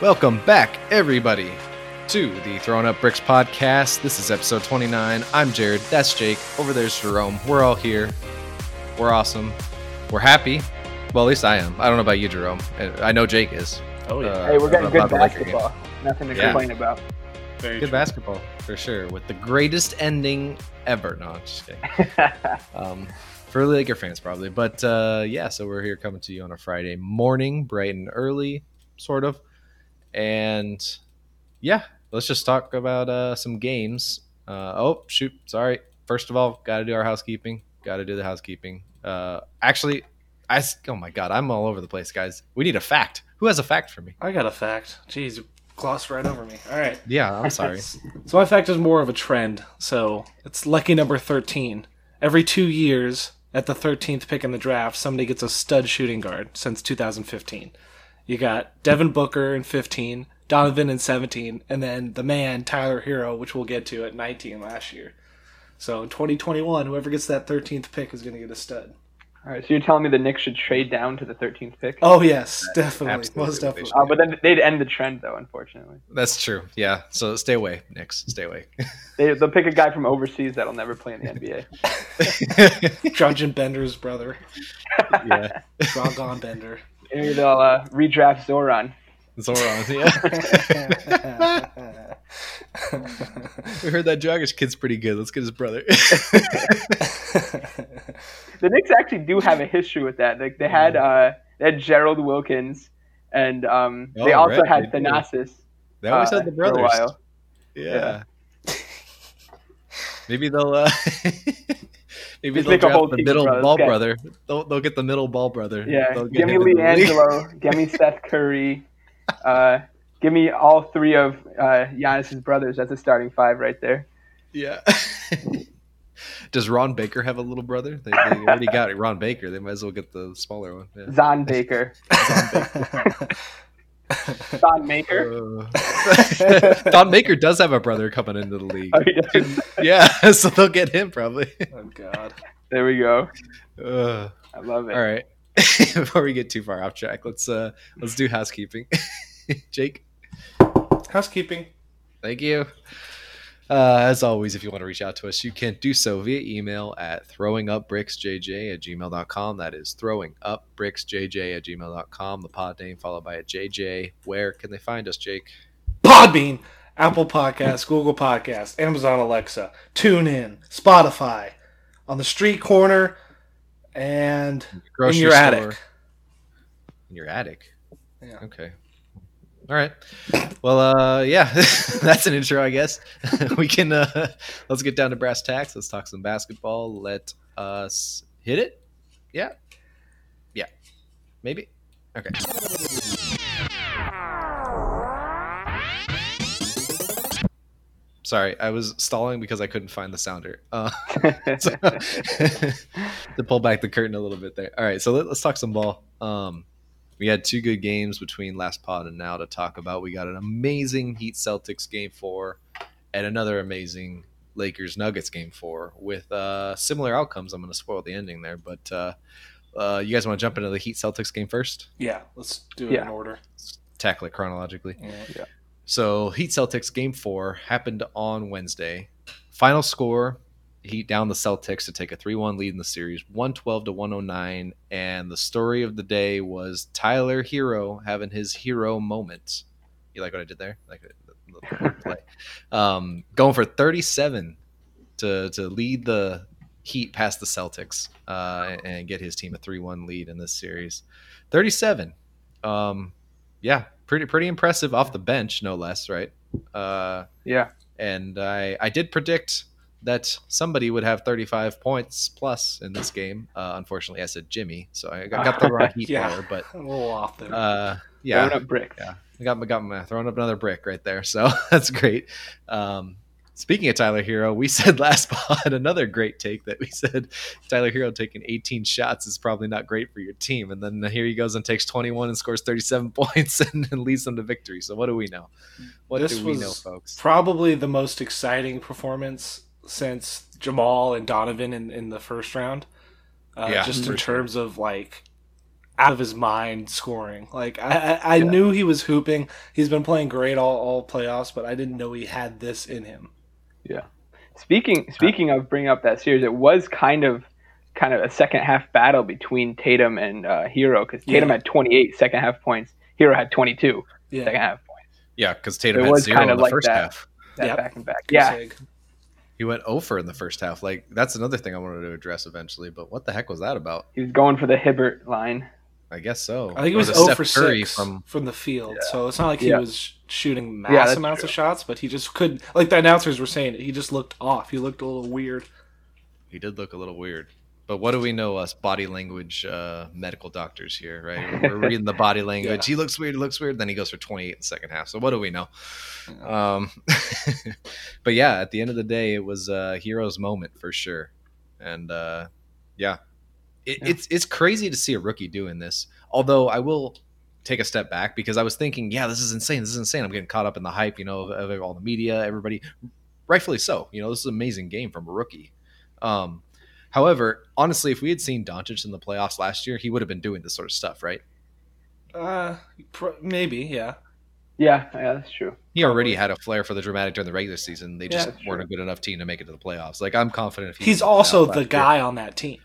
Welcome back, everybody, to the Throwing Up Bricks podcast. This is episode 29. I'm Jared. That's Jake. Over there's Jerome. We're all here. We're awesome. We're happy. Well, at least I am. I don't know about you, Jerome. I know Jake is. Oh yeah. Uh, Hey, we're getting good the Laker game. basketball. Nothing to Yeah. complain about. Very Good true. basketball, for sure. With the greatest ending ever. No, I'm just kidding. um, for Laker fans, probably. But uh, yeah, so we're here coming to you on a Friday morning, bright and early, sort of. And yeah, let's just talk about uh, some games. Uh, oh, shoot. Sorry. First of all, got to do our housekeeping. Got to do the housekeeping. Uh, actually, I, Oh my God, I'm all over the place, guys. We need a fact. Who has a fact for me? I got a fact. Jeez, you glossed right over me. All right. Yeah, I'm sorry. So my fact is more of a trend. So it's lucky number thirteen. Every two years, at the thirteenth pick in the draft, somebody gets a stud shooting guard since 2015. You got Devin Booker in 15, Donovan in 17, and then the man Tyler Herro, which we'll get to at 19 last year. So in 2021, whoever gets that 13th pick is going to get a stud. All right, so you're telling me the Knicks should trade down to the 13th pick? Oh yes, definitely, Absolutely, most definitely. Uh, but then they'd end the trend, though. Unfortunately, That's true. Yeah. So stay away, Knicks. Stay away. they, they'll pick a guy from overseas that'll never play in the NBA. Judge Bender's brother, yeah. Dragan Bender. Maybe they'll uh, redraft Zoran. Zoran. Yeah. we heard that Dragic kid's pretty good. Let's get his brother. The Knicks actually do have a history with that. Like they had uh, they had Gerald Wilkins, and um, they Oh, also right, had they do. Thanasis. they always uh, had the for a brothers. while. Yeah. Maybe they'll. Uh, maybe Just they'll make a whole draft the middle brothers. ball Okay. brother. They'll, they'll get the middle ball brother. Yeah, They'll give me him in the league. LiAngelo, give me Seth Curry, uh, give me all three of uh, Giannis's brothers. That's a starting five right there. Yeah. Does Ron Baker have a little brother? They, they already got Ron Baker. They might as well get the smaller one. Yeah. Zon Baker, Zon Maker. Uh, Thon Maker does have a brother coming into the league. Oh, he. Yeah, so they'll get him probably. oh God. There we go. Uh, I love it. all right. Before we get too far off track, let's uh let's do housekeeping. Jake, Housekeeping. thank you. Uh, as always, if you want to reach out to us, you can do so via email at throwingupbricksjj at gmail.com. That is throwingupbricksjj at gmail.com. The pod name followed by a JJ. Where can they find us, Jake? Podbean, Apple Podcasts, Google Podcasts, Amazon Alexa, TuneIn, Spotify, on the street corner, and Grocery in your attic. In your attic. Yeah. Okay. All right. Well, uh, yeah, that's an intro, I guess. we can uh, let's get down to brass tacks. Let's talk some basketball. Let us hit it. Yeah. Yeah. Maybe. Okay. Sorry, I was stalling because I couldn't find the sounder. Uh, so- to pull back the curtain a little bit there. All right, so let, us talk some ball. Um, we had two good games between last pod and now to talk about. We got an amazing Heat Celtics game four, and another amazing Lakers Nuggets game four with uh, similar outcomes. I'm going to spoil the ending there, but uh, uh, you guys want to jump into the Heat Celtics game first? yeah, let's do it Yeah. in order. Tackle it chronologically. Yeah. So Heat Celtics game four happened on Wednesday. Final score: Heat down the Celtics to take a three-one lead in the series, one twelve to one hundred nine. And the story of the day was Tyler Herro having his hero moment. You like what I did there? Like the, the, the play, um, going for thirty-seven to to lead the Heat past the Celtics uh, and get his team a three-one lead in this series. Thirty-seven. Um, yeah, pretty pretty impressive off the bench, no less, right? Uh, yeah. and I I did predict that somebody would have 35 points plus in this game. Uh, unfortunately, I said Jimmy, so I got, got the wrong Heat Yeah. player, but A little off there. uh, Throwing up bricks. yeah. I got my got my throwing up another brick right there, so that's great. Um, Speaking of Tyler Herro, we said last pod another great take that we said Tyler Herro taking 18 shots is probably not great for your team, and then here he goes and takes 21 and scores 37 points and, and leads them to victory. So what do we know? What This do we know, folks? Probably the most exciting performance since Jamal and Donovan in, in the first round. Uh, Yeah, just for in sure. terms of like out of his mind scoring. Like I, I, I Yeah. knew he was hooping. He's been playing great all, all playoffs, but I didn't know he had this in him. Yeah. Speaking speaking of bringing up that series, it was kind of kind of a second half battle between Tatum and uh, Herro because Tatum Yeah. had 28 second half points, Herro had 22 Yeah. second half points. Yeah, because Tatum It had was zero kind in of the like first that. half. That Yep. back and back. Yeah, Sig. He went over in the first half. Like that's another thing I wanted to address eventually. But what the heck was that about? he was going for the Hibbert line. I guess so. I think it Or was the 0 for Curry 6 from from, the field. So it's not like he Yeah. was shooting Yeah, mass that's amounts of shots, but he just could like the announcers were saying he just looked off. He looked a little weird. He did look a little weird. But what do we know, us body language uh, medical doctors here, right? We're reading the body language. He looks weird, he looks weird. Then he goes for 28 in the second half. So what do we know? Um, but yeah, at the end of the day, it was a hero's moment for sure. And uh, yeah, it, Yeah. it's it's crazy to see a rookie doing this. Although I will take a step back because I was thinking, yeah, this is insane. This is insane. I'm getting caught up in the hype, you know, of, of all the media, everybody, rightfully so. You know, this is an amazing game from a rookie. Um, however, honestly, if we had seen Doncic in the playoffs last year, he would have been doing this sort of stuff, right? Uh, pr- maybe, yeah. Yeah, yeah, that's true. He already had a flair for the dramatic during the regular season. They just that's weren't a good enough team to make it to the playoffs. Like I'm confident if he He's was in the also the last year- guy on that team.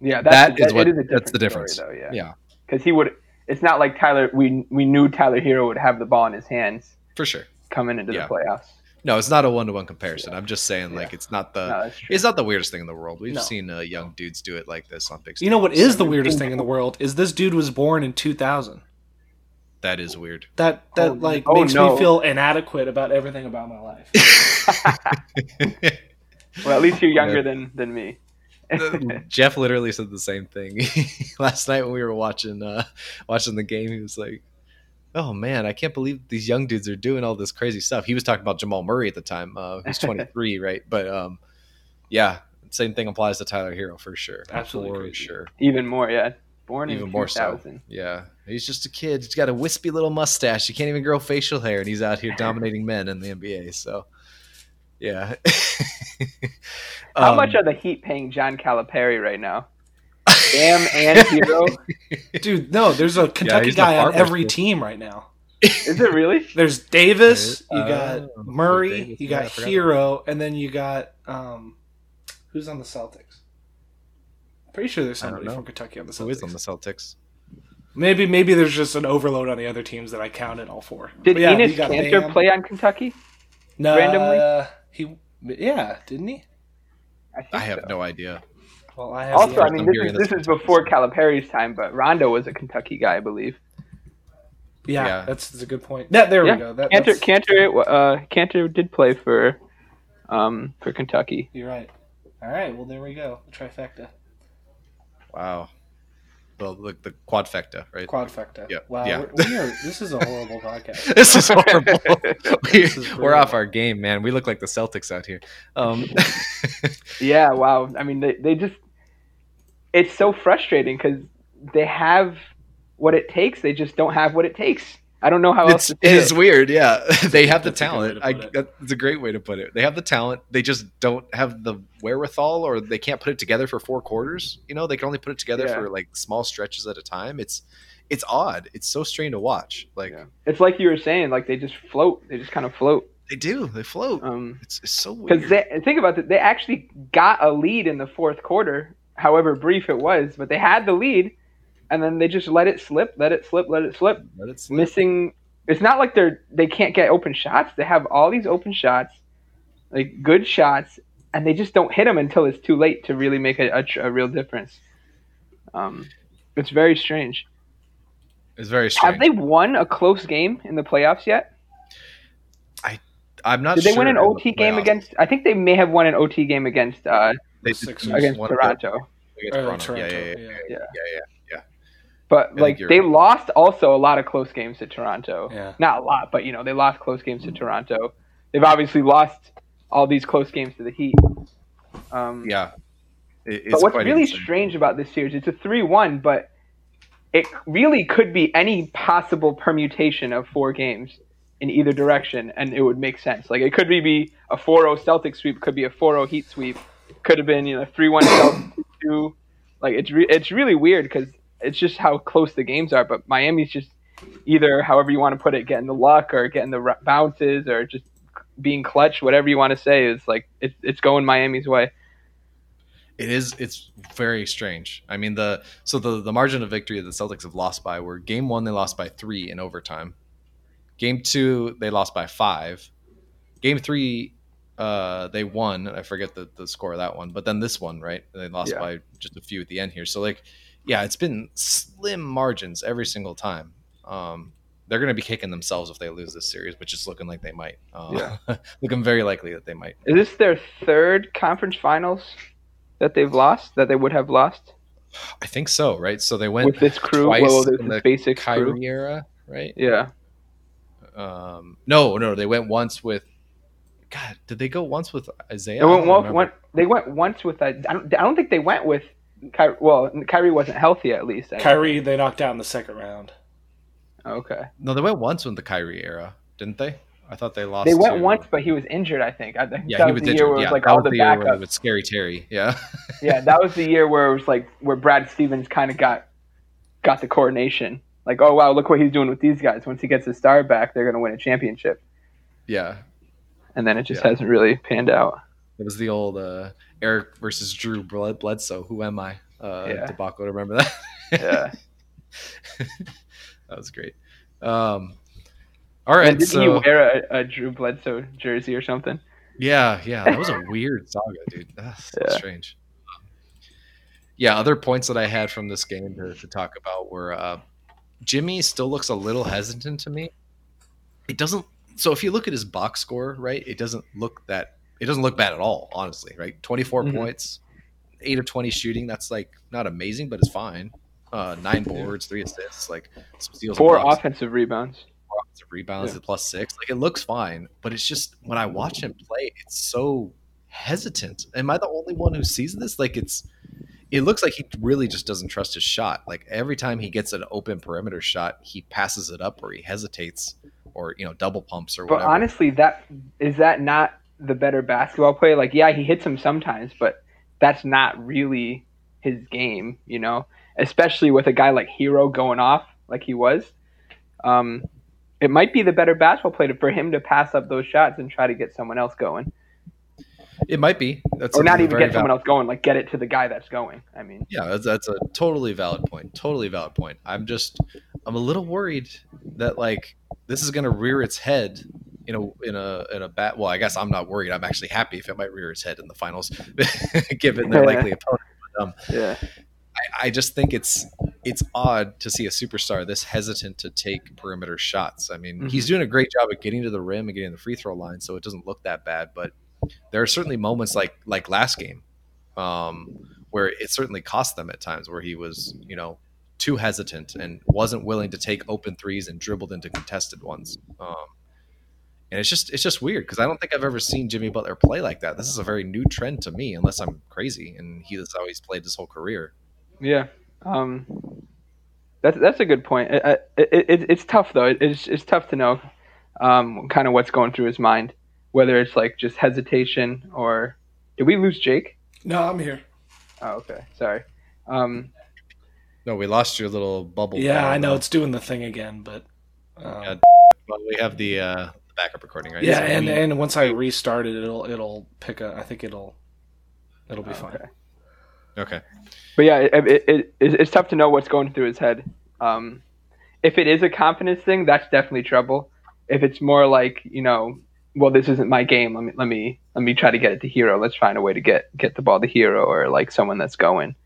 Yeah, That that's, is what- it is a that's the difference. story, though. Yeah, Yeah, because he would. It's not like Tyler. We we knew Tyler Herro would have the ball in his hands for sure. coming into Yeah. the playoffs. No, it's not a one to one comparison. I'm just saying, Yeah. like, it's not the no, it's not the weirdest thing in the world. We've No. seen uh, young dudes do it like this on big. You know what is the weirdest thing in the world is this dude was born in 2000. That is weird. That that Oh, like oh, makes no. me feel inadequate about everything about my life. well, at least you're younger Yeah. than than me. Jeff literally said the same thing last night when we were watching uh, watching the game. He was like, "Oh man, I can't believe these young dudes are doing all this crazy stuff." He was talking about Jamal Murray at the time, uh, who's 23, right? But um, yeah, same thing applies to Tyler Herro for sure. Absolutely for crazy. sure. Even more, yeah. Born in Even more so. Yeah, he's just a kid. He's got a wispy little mustache. He can't even grow facial hair, and he's out here dominating men in the NBA. So, yeah. How Um, much are the Heat paying John Calipari right now? Bam and Herro. Dude, no, there's a Kentucky he's the guy on every kid. team right now. Is it really? There's Davis, you Uh, got Murray, Davis, you got forgot Hero, and then you got um who's on the Celtics? Pretty sure there's somebody from Kentucky on the Celtics. Who is on the Celtics? Maybe maybe there's just an overload on the other teams that I counted all four. Did But yeah, Enes you Kanter Bam. play on Kentucky? No, randomly? uh, he yeah, didn't he? think I have so. no idea. Well, I have Also, I mean, this is, this this is before Calipari's time, but Rondo was a Kentucky guy, I believe. yeah, yeah. that's, that's a good point. Yeah, there Yeah, we go. That, Kanter, that's, Kanter, uh, Kanter did play for, um, for Kentucky. You're right. All right, well there we go. The trifecta, Wow. Well, the, the quadfecta, right? quadfecta. Yeah, Wow, yeah. We're, we are. This is a horrible podcast. this is horrible. we, is we're off our game, man. We look like the Celtics out here. Um, Yeah, wow. I mean, they, they just, it's so frustrating because they have what it takes. They just don't have what it takes. I don't know how else it's, to it is weird, yeah. they have the That's a good way talent. to I, that's a great way to put it. They have the talent. They just don't have the wherewithal, or they can't put it together for four quarters. You know, they can only put it together Yeah. for like small stretches at a time. It's it's odd. It's so strange to watch. Like Yeah. It's like you were saying, like they just float. They just kind of float. they do. They float. Um, it's, it's so weird. Because think about it, they actually got a lead in the fourth quarter, however brief it was, but they had the lead, and then they just let it slip, let it slip, let it slip, Let it slip. missing. It's not like they're they can't get open shots. They have all these open shots, like good shots, and they just don't hit them until it's too late to really make a, a, a real difference. Um, it's very strange. It's very strange. Have they won a close game in the playoffs yet? I I'm not. Did they sure win an in the OT game against? I think they may have won an OT game against uh, They did Sixers. against Toronto. against Toronto. Toronto, Yeah, yeah, yeah, yeah. yeah, yeah. But think like they right. lost also a lot of close games to Toronto. Yeah. Not a lot, but you know they lost close games to Toronto. They've obviously lost all these close games to the Heat. Um, Yeah. It's but what's quite really strange about this series, it's a three-one, but it really could be any possible permutation of four games in either direction, and it would make sense. Like it could be, be a 4-0 Celtics sweep, could be a 4-0 Heat sweep, could have been you know 3-1 Celtics two. Like it's re- it's really weird because it's just how close the games are. But Miami's just either however you want to put it, getting the luck or getting the bounces or just being clutch, whatever you want to say is like it's it's going Miami's way. It is. It's very strange. I mean, the so the the margin of victory that the Celtics have lost by were game one they lost by three in overtime. Game two they lost by five. Game three uh, they won. I forget the, the score of that one, but then this one, right? They lost Yeah. by just a few at the end here. So like, yeah, it's been slim margins every single time. Um, they're going to be kicking themselves if they lose this series, which is looking like they might. Uh, looking very likely that they might. Is this their third conference finals that they've lost? That they would have lost I think so, right? So they went with this crew? twice Well, this in the basic Kyrie crew. era, right? Yeah, Um, no, no, they went once with. God, did they go once with Isaiah? they I went, don't one, one, They went once with. Uh, I don't, I don't think they went with. Kyrie, well, Kyrie wasn't healthy at least. I- Kyrie, they knocked out in the second round. Okay. No, they went once with the Kyrie era, didn't they? I thought they lost. They went to- once, but he was injured. I think. I think Yeah, that he was was the injured. year where it yeah, was like that all was the the year where backups. they with Scary Terry. Yeah, yeah, that was the year where it was like where Brad Stevens kind of got got the coordination. Like, oh wow, look what he's doing with these guys. Once he gets his star back, they're gonna win a championship. yeah. And then it just Yeah. hasn't really panned out. It was the old uh, Eric versus Drew Bled- Bledsoe. Who am I? Uh, Yeah. debacle. Remember that? Yeah. that was great. Um, all right, and didn't so he wear a, a Drew Bledsoe jersey or something? Yeah, yeah, that was a weird saga, dude. That's so Yeah. strange. Yeah, other points that I had from this game to, to talk about were uh, Jimmy still looks a little hesitant to me. It doesn't. So if you look at his box score, right, it doesn't look that. It doesn't look bad at all, honestly. Right, twenty Mhm. points, eight of twenty shooting. That's like not amazing, but it's fine. Uh, nine boards, three assists, like some steals. and Four offensive rebounds. Four offensive rebounds Yeah. at plus six. Like it looks fine, but it's just when I watch him play, it's so hesitant. Am I the only one who sees this? Like it's it looks like he really just doesn't trust his shot. Like every time he gets an open perimeter shot, he passes it up or he hesitates or you know double pumps or whatever. But honestly, that is that not the better basketball play? Like, yeah, he hits him sometimes, but that's not really his game, you know. Especially with a guy like Herro going off like he was. Um, it might be the better basketball play to, for him to pass up those shots and try to get someone else going, it might be. That's or not even get someone valid- else going, like get it to the guy that's going. I mean, Yeah, that's, that's a totally valid point. Totally valid point. I'm just, I'm a little worried that like this is going to rear its head in a in a in a bat. Well, I guess I'm not worried. I'm actually happy if it might rear its head in the finals, given their likely opponent. yeah, I, I just think it's it's odd to see a superstar this hesitant to take perimeter shots. I mean, he's doing a great job at getting to the rim and getting the free throw line, so it doesn't look that bad. But there are certainly moments like like last game um, where it certainly cost them at times where he was you know too hesitant and wasn't willing to take open threes and dribbled into contested ones. Um, and it's just it's just weird because I don't think I've ever seen Jimmy Butler play like that. This is a very new trend to me, unless I'm crazy. And he that's how he's played his whole career. yeah. Um, that's that's a good point. It, it, it, it's tough though. It, it's it's tough to know, um, kind of what's going through his mind, whether it's like just hesitation or did we lose Jake? No, I'm here. Oh, okay. Sorry. Um, No, we lost your little bubble. Yeah, there, I know it's doing the thing again, but um, Yeah, Well, we have the uh, backup recording, right? yeah, So and we- and once I restart it, it'll it'll pick a. I think it'll it'll be fine. okay. okay. But yeah, it, it, it, it's it's tough to know what's going through his head. Um, if it is a confidence thing, that's definitely trouble. If it's more like you know, well, this isn't my game. Let me let me let me try to get it to Herro. Let's find a way to get get the ball to Herro or like someone that's going.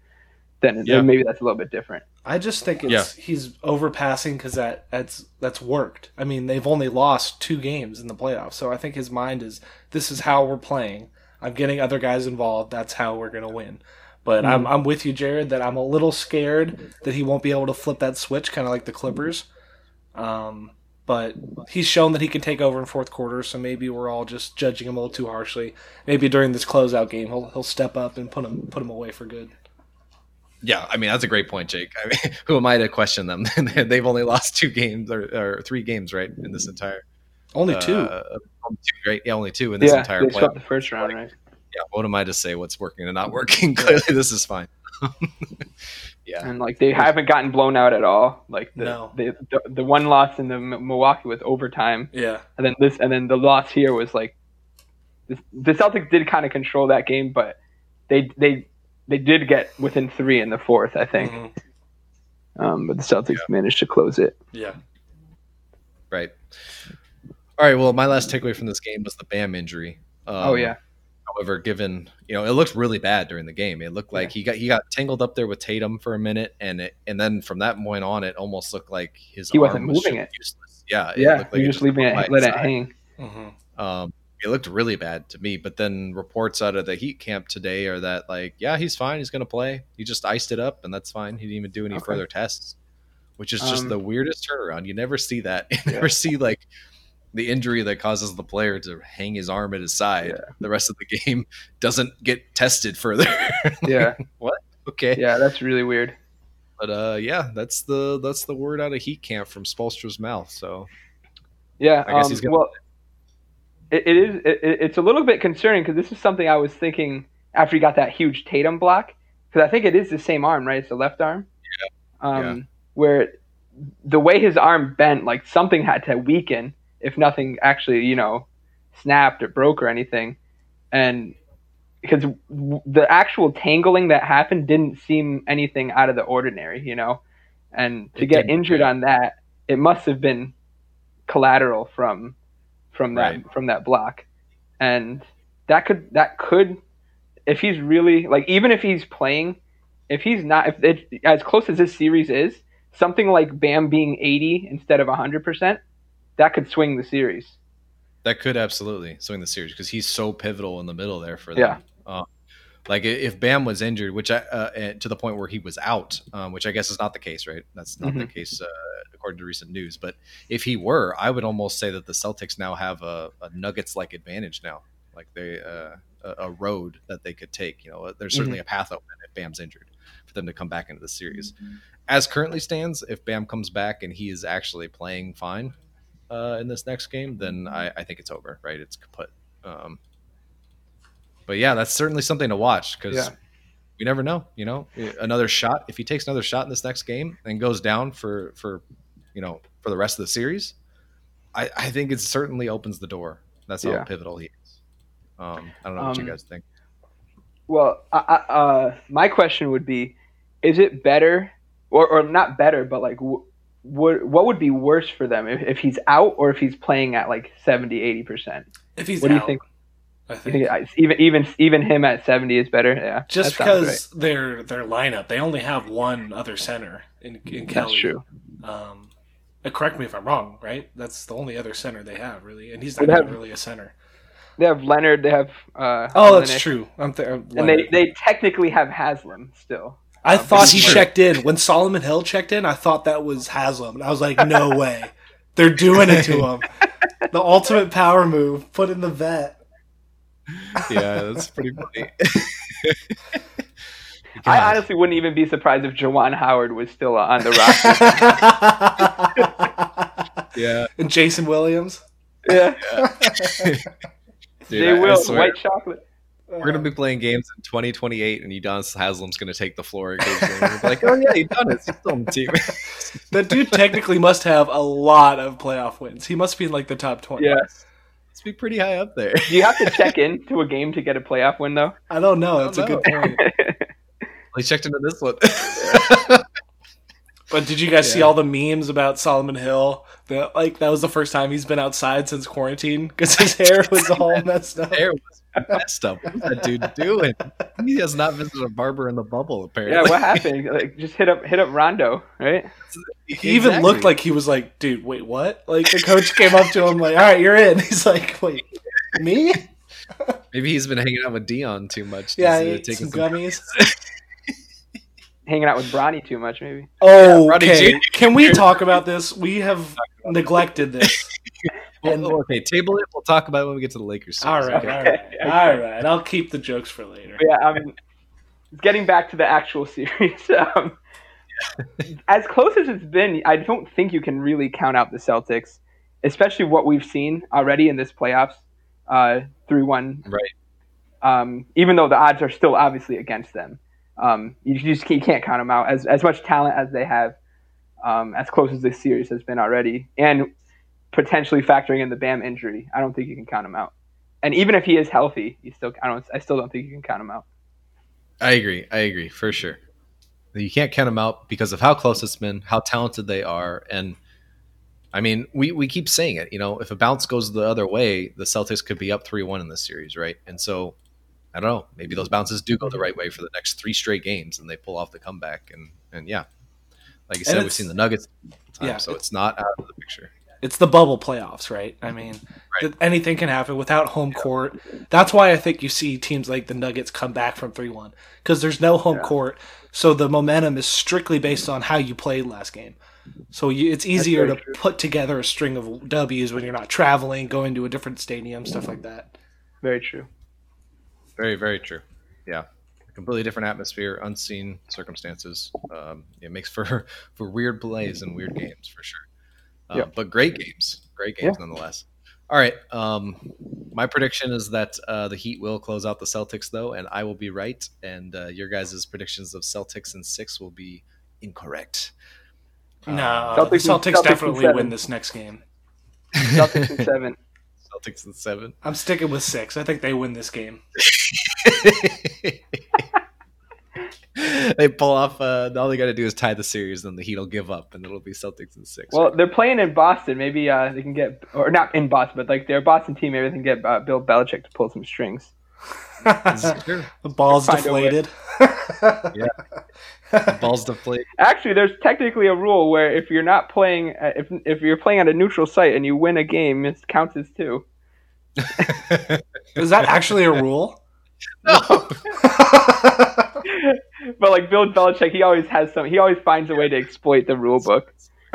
Then, then Yeah. maybe that's a little bit different. I just think it's he's overpassing because that that's that's worked. I mean, they've only lost two games in the playoffs, so I think his mind is this is how we're playing. I'm getting other guys involved. That's how we're gonna win. But I'm I'm with you, Jared. That I'm a little scared that he won't be able to flip that switch, kind of like the Clippers. Um, but he's shown that he can take over in fourth quarter, so maybe we're all just judging him a little too harshly. Maybe during this closeout game, he'll he'll step up and put him put him away for good. Yeah, I mean that's a great point, Jake. I mean, who am I to question them? They've only lost two games or, or three games, right, in this entire Only two. uh, only two, right? Yeah, only two in this yeah, entire they play. the first round, right? Yeah, what am I to say? What's working and not working? Clearly, this is fine. Yeah. and like they haven't gotten blown out at all. Like the No. the, the, the one loss in the Milwaukee was overtime, Yeah. and then this and then the loss here was like the Celtics did kind of control that game, but they they they did get within three in the fourth, I think. Mhm. Um, but the Celtics managed to close it. Yeah. Right. All right. Well, my last takeaway from this game was the Bam injury. Um, oh yeah, However, given you know, it looked really bad during the game. It looked like he got he got tangled up there with Tatum for a minute, and it, and then from that point on, it almost looked like his He arm wasn't was moving just it. Useless. Yeah. yeah. looked like You're it just leaving went by it, let it side. hang. hmm Um, it looked really bad to me. But then reports out of the Heat camp today are that like, yeah, he's fine. He's going to play. He just iced it up, and that's fine. He didn't even do any Okay. further tests, which is just Um, the weirdest turnaround. You never see that. You Yeah. never see like the injury that causes the player to hang his arm at his side. Yeah. The rest of the game doesn't get tested further. Yeah, What? okay. yeah, that's really weird. But uh, yeah, that's the that's the word out of Heat camp from Spoelstra's mouth. So Yeah, I guess um, he's gonna- well, it, it is. It, it's a little bit concerning because this is something I was thinking after he got that huge Tatum block because I think it is the same arm, right? It's the left arm. Yeah. Um, Yeah. Where the way his arm bent, like something had to weaken if nothing actually, you know, snapped or broke or anything, and because w- the actual tangling that happened didn't seem anything out of the ordinary, you know, and to It get injured yeah. on that, it must have been collateral from from that Right. from that block, and that could that could if he's really like even if he's playing, if he's not if it as close as this series is, something like Bam being eighty instead of hundred percent, that could swing the series. that could absolutely swing the series because he's so pivotal in the middle there for them. Yeah. Uh, like if Bam was injured, which I, uh, uh, to the point where he was out, um, which I guess is not the case, right? That's not the case uh, according to recent news. But if he were, I would almost say that the Celtics now have a, a Nuggets-like advantage now. Like they uh, a, a road that they could take. You know, there's certainly a path open if Bam's injured for them to come back into the series. As currently stands, if Bam comes back and he is actually playing fine uh, in this next game, then I, I think it's over. Right? It's kaput. Um, but yeah, that's certainly something to watch because Yeah. you never know. You know, another shot. If he takes another shot in this next game and goes down for for you know for the rest of the series, I, I think it certainly opens the door. That's how Yeah. pivotal he is. Um, I don't know what you Um, guys think. Well, I, I, uh, my question would be: Is it better, or, or not better, but like, w- would what would be worse for them if, if he's out or if he's playing at like 70, 80 percent? If he's What do you think? I think. I- even even even him at seventy is better? Yeah, Just because their their lineup, they only have one other center in, in. Kelly. that's true. Um, uh, correct me if I'm wrong, right? That's the only other center they have, really, and he's not have- really a center. They have Leonard. They have. Uh, Oh, that's Olynyk, true. I'm th- And they they technically have Haslem still. I Um, thought he checked in when Solomon Hill checked in. I thought that was Haslem, and I was like, "No way, they're doing it to him." the ultimate power move, put in the vet. Yeah, that's pretty funny. I honestly wouldn't even be surprised if Juwan Howard was still on the roster. yeah, and Jason Williams. yeah, Dude, Jay I- I Will, swear, white chocolate. We're gonna be playing games in 2028, and Udonis Haslem's gonna take the floor occasionally. Like, oh yeah, Udonis, he's still on the team. That dude technically must have a lot of playoff wins. He must be in like the top twenty. Yeah. Let's be pretty high up there. Do you have to check in to a game to get a playoff win though? I don't know. That's a don't good point. We checked into this one. But did you guys see all the memes about Solomon Hill? That like that was the first time he's been outside since quarantine because his hair was all messed up. Hair was messed up. What's that dude doing? He has not visited a barber in the bubble. Apparently, yeah, what happened? Like, just hit up hit up Rondo, right? He even looked like he was like, "Dude, wait, what?" Like the coach came up to him like, "All right, you're in." He's like, "Wait, me?" maybe he's been hanging out with Dion too much. Yeah, He's, uh, I ate taking some some- gummies. Hanging out with Bronny too much, maybe. Oh, Rodney okay. Can we talk about this? We have neglected this. Well, And- okay, table it. We'll talk about it when we get to the Lakers. Series, right, okay? all right, all right. I'll keep the jokes for later. But yeah, I mean, getting back to the actual series. Um, as close as it's been, I don't think you can really count out the Celtics, especially what we've seen already in this playoffs. Uh, three one Right. um, even though the odds are still obviously against them. Um, you just you can't count them out as as much talent as they have, um, as close as this series has been already, and potentially factoring in the Bam injury. I don't think you can count him out. And even if he is healthy, you still I don't I still don't think you can count him out. I agree. I agree for sure. You can't count them out because of how close it's been, how talented they are, and I mean, we, we keep saying it. You know, if a bounce goes the other way, the Celtics could be up three one in this series, right? And so, I don't know. Maybe those bounces do go the right way for the next three straight games, and they pull off the comeback. And and yeah, like you said, we've seen the Nuggets. Time, yeah, so it's not out of the picture it's the bubble playoffs, right? I mean, right. anything can happen without home court. That's why I think you see teams like the Nuggets come back from 3 1 because there's no home yeah. court. So the momentum is strictly based on how you played last game. So you, it's easier to true. put together a string of W's when you're not traveling, going to a different stadium, stuff like that. Very true. Very, very true. Yeah. Completely different atmosphere, unseen circumstances. Um, it makes for, for weird plays and weird games for sure. Uh, yeah. But great games, great games yeah. nonetheless. All right. Um, my prediction is that uh, the Heat will close out the Celtics, though, and I will be right. And uh, your guys' predictions of Celtics and six will be incorrect. No, Celtics, the Celtics, Celtics definitely win this next game. Celtics and seven. Celtics and seven. I'm sticking with six. I think they win this game. they pull off. Uh, all they got to do is tie the series, then the Heat will give up, and it'll be Celtics in six. Well, they're playing in Boston. Maybe uh, they can get, or not in Boston, but like their Boston team. Maybe they can get uh, Bill Belichick to pull some strings. the ball's deflated. yeah, the ball's deflated. Actually, there's technically a rule where if you're not playing, uh, if if you're playing at a neutral site and you win a game, it counts as two. Is that actually a rule? No. but like Bill Belichick, he always has some. He always finds a way to exploit the rule book.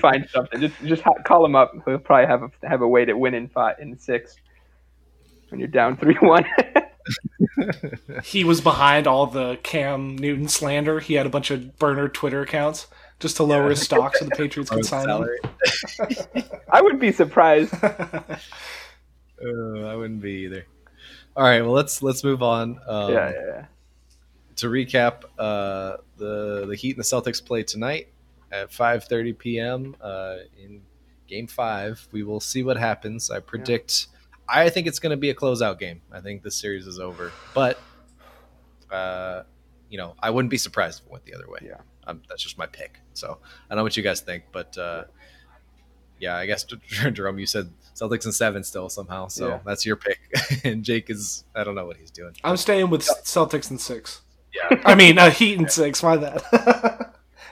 Find something. Just just ha- call him up. He'll probably have a, have a way to win in five in six when you're down three one. he was behind all the Cam Newton slander. He had a bunch of burner Twitter accounts just to lower yeah. his stock so the Patriots could sign him. I wouldn't be surprised. Uh, I wouldn't be either. All right, well let's let's move on. Um, yeah, yeah, yeah. To recap, uh, the the Heat and the Celtics play tonight at 5:30 p.m. Uh, in Game Five. We will see what happens. I predict. Yeah. I think it's going to be a closeout game. I think the series is over, but uh, you know, I wouldn't be surprised if it went the other way. Yeah, um, that's just my pick. So I don't know what you guys think, but uh, yeah, I guess Jerome, you said Celtics and seven still somehow. So yeah. that's your pick. and Jake is I don't know what he's doing. I'm staying with Celtics and six. Yeah. I mean, uh, Heat and six. My bad.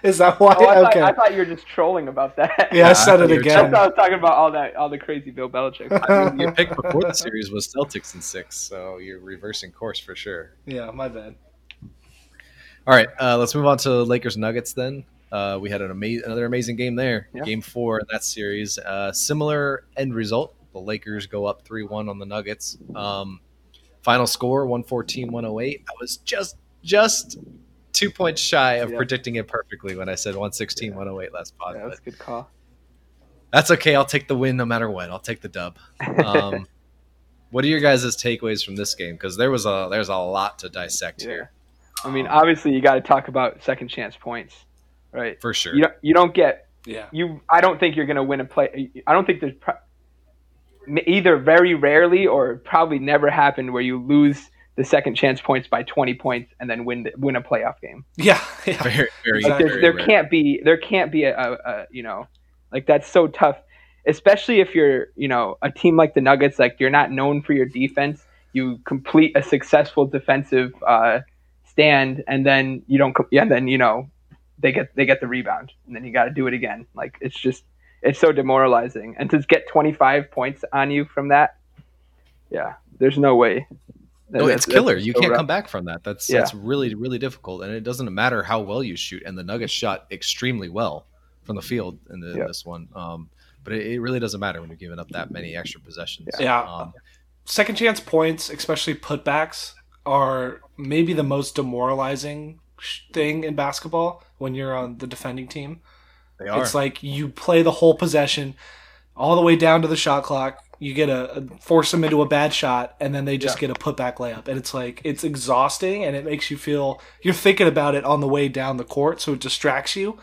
is that why? Oh, I, thought, okay. I thought you were just trolling about that. Yeah, I said it again. I, I was talking about all that, all the crazy Bill Belichick. I mean, your pick before the series was Celtics and six, so you're reversing course for sure. Yeah, my bad. All right, uh, let's move on to Lakers Nuggets then. Uh, we had an ama- another amazing game there, yeah. game four in that series. Uh, similar end result. The Lakers go up 3 1 on the Nuggets. Um, final score 114 108. I was just, just two points shy of yeah. predicting it perfectly when I said 116 yeah. 108 last pod. Yeah, that's a good call. That's okay. I'll take the win no matter what. I'll take the dub. Um, what are your guys' takeaways from this game? Because there was a there's a lot to dissect here. I mean, obviously, you got to talk about second chance points right? For sure. You don't, you don't get yeah. You I don't think you're going to win a play. I don't think there's pro- either very rarely or probably never happened where you lose the second chance points by 20 points and then win the, win a playoff game. Yeah, yeah. very, very, like very there can't be there can't be a, a, a, you know like that's so tough, especially if you're you know a team like the Nuggets like you're not known for your defense. You complete a successful defensive uh, stand and then you don't and then you know they get they get the rebound and then you got to do it again. Like it's just it's so demoralizing. And to get 25 points on you from that, yeah, there's no way. No, it's killer. you so can't rough. come back from that. That's yeah. that's really really difficult, and it doesn't matter how well you shoot. And the Nuggets shot extremely well from the field in, the, this one, um, but it, it, really doesn't matter when you're giving up that many extra possessions. Yeah. Um, Second chance points, especially putbacks, are maybe the most demoralizing thing in basketball when you're on the defending team. They are. It's like you play the whole possession all the way down to the shot clock. you get a, a force them into a bad shot, and then they just Yeah. get a putback layup, and it's like it's exhausting, and it makes you feel you're thinking about it on the way down the court, so it distracts you.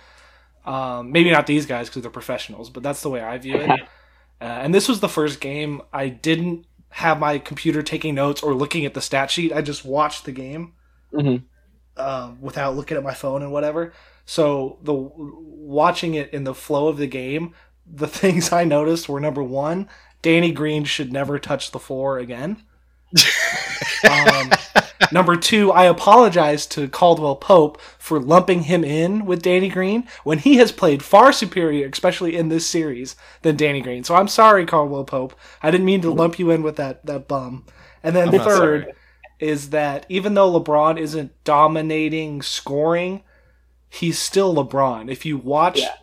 Um, maybe not these guys because they're professionals, but that's the way I view it. Uh, and this was the first game I didn't have my computer taking notes or looking at the stat sheet. I just watched the game Mhm. Um, without looking at my phone and whatever. So the watching it in the flow of the game, the things I noticed were number one, Danny Green should never touch the floor again. um, number two, I apologize to Caldwell Pope for lumping him in with Danny Green when he has played far superior, especially in this series, than Danny Green. So I'm sorry, Caldwell Pope. I didn't mean to lump you in with that that bum. And then I'm third. Is that even though LeBron isn't dominating scoring, he's still LeBron. If you watch Yeah.